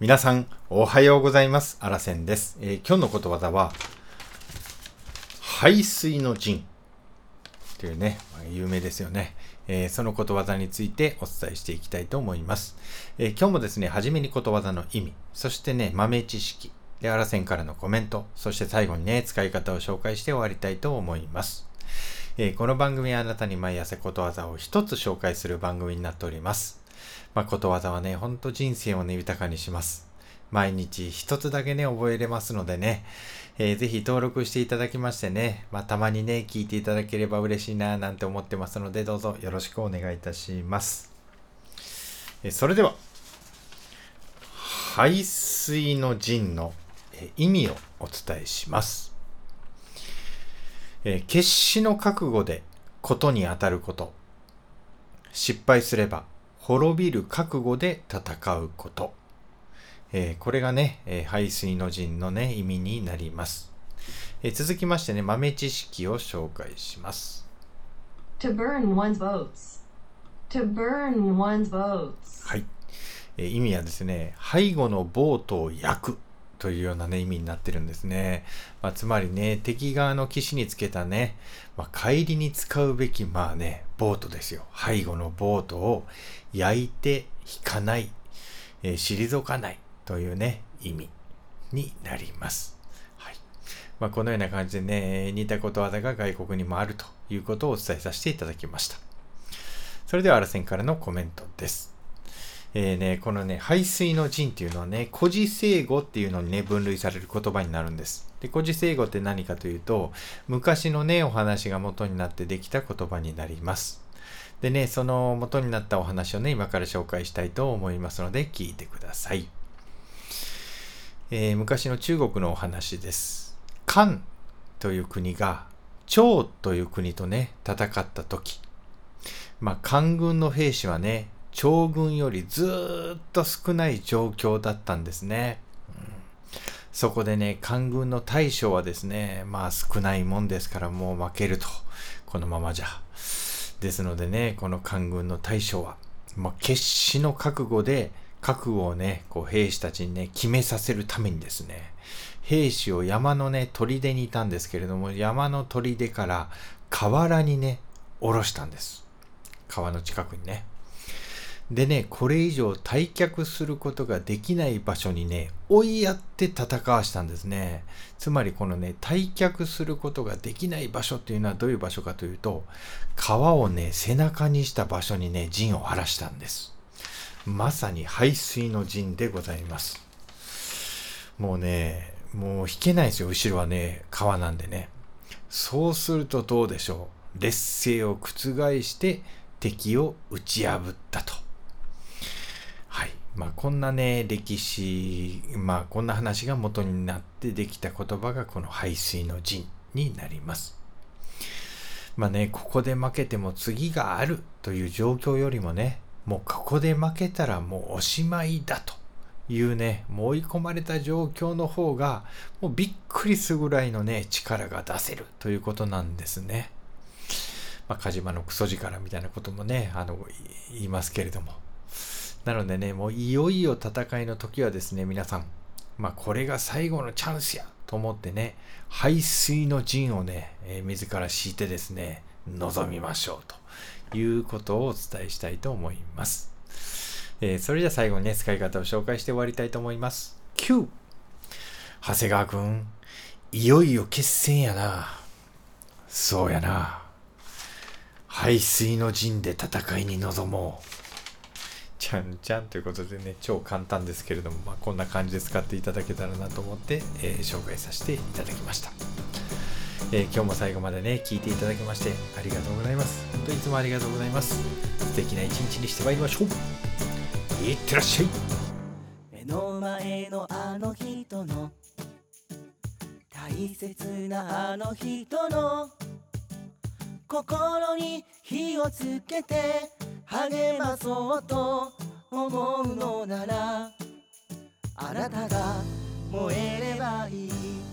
皆さん、おはようございます。あらせんです。えー今日のことわざは、排水の陣というね、まあ有名ですよね。えーそのことわざについてお伝えしていきたいと思います。えー今日もですね、はじめにことわざの意味、そしてね、豆知識、で、あらせんからのコメント、そして最後にね、使い方を紹介して終わりたいと思います。えこの番組はあなたに毎朝ことわざを一つ紹介する番組になっております。まあ、ことわざはね、ほんと人生をね、豊かにします。毎日一つだけね、覚えれますのでね、えーぜひ登録していただきましてね、まあ、たまにね、聞いていただければ嬉しいな、なんて思ってますので、どうぞよろしくお願いいたします。えーそれでは、排水の陣のえー意味をお伝えします。えー決死の覚悟でことに当たること。失敗すれば滅びる覚悟で戦うこと。えーこれがね、えー排水の陣のね、意味になります。えー続きましてね、豆知識を紹介します。To burn one's boats. To burn one's boats. はい。えー意味はですね、背後のボートを焼くというようなね、意味になってるんですね。まあ、つまりね、敵側の岸につけたね、まあ、帰りに使うべき、まあね、ボートですよ。背後のボートを焼いて引かない、えー退かないというね、意味になります。はい。まあ、このような感じでね、似たことわざが外国にもあるということをお伝えさせていただきました。それでは、あらせんからのコメントです。えーね、このね、排水の陣っていうのはね、古事成語っていうのにね、分類される言葉になるんです。で、古事成語って何かというと、昔のね、お話が元になってできた言葉になります。でね、その元になったお話をね、今から紹介したいと思いますので、聞いてください。えー昔の中国のお話です。漢という国が、趙という国とね、戦った時、まあ、官軍の兵士はね、長軍よりずっと少ない状況だったんですね。うんそこでね、官軍の大将はですね、まあ少ないもんですからもう負けると。このままじゃ。ですのでね、この官軍の大将は、まあ、決死の覚悟で、覚悟をね、こう兵士たちにね、決めさせるためにですね、兵士を山のね、砦にいたんですけれども、山の砦から河原にね、下ろしたんです。川の近くにね。でね、これ以上退却することができない場所にね、追いやって戦わしたんですね。つまりこのね、退却することができない場所っていうのはどういう場所かというと、川をね、背中にした場所にね、陣を荒らしたんです。まさに排水の陣でございます。もうね、もう引けないですよ、後ろはね、川なんでね。そうするとどうでしょう？劣勢を覆して敵を打ち破ったと。まあ、こんなね、歴史、まあ、こんな話が元になってできた言葉がこの排水の陣になります。まあね、ここで負けても次があるという状況よりもね、もうここで負けたらもうおしまいだというね、もう追い込まれた状況の方が、もうびっくりするぐらいのね、力が出せるということなんですね。まあ、カジマのクソ力みたいなこともね、あの、言いますけれども。なのでね、もういよいよ戦いの時はですね、皆さん、まあこれが最後のチャンスやと思ってね、排水の陣をね、えー自ら敷いてですね、臨みましょうということをお伝えしたいと思います。えーそれでは最後にね、使い方を紹介して終わりたいと思います。9! 長谷川くん、いよいよ決戦やな。そうやな。排水の陣で戦いに臨もう。ちゃんちゃんということでね、超簡単ですけれども、まあ、こんな感じで使っていただけたらなと思って、えー紹介させていただきました、えー今日も最後までね、聞いていただきましてありがとうございます。本当にいつもありがとうございます。素敵な一日にしてまいりましょう。いってらっしゃい。目の前のあの人の大切なあの人の心に火をつけて励まそうと思うのならあなたが燃えればいい。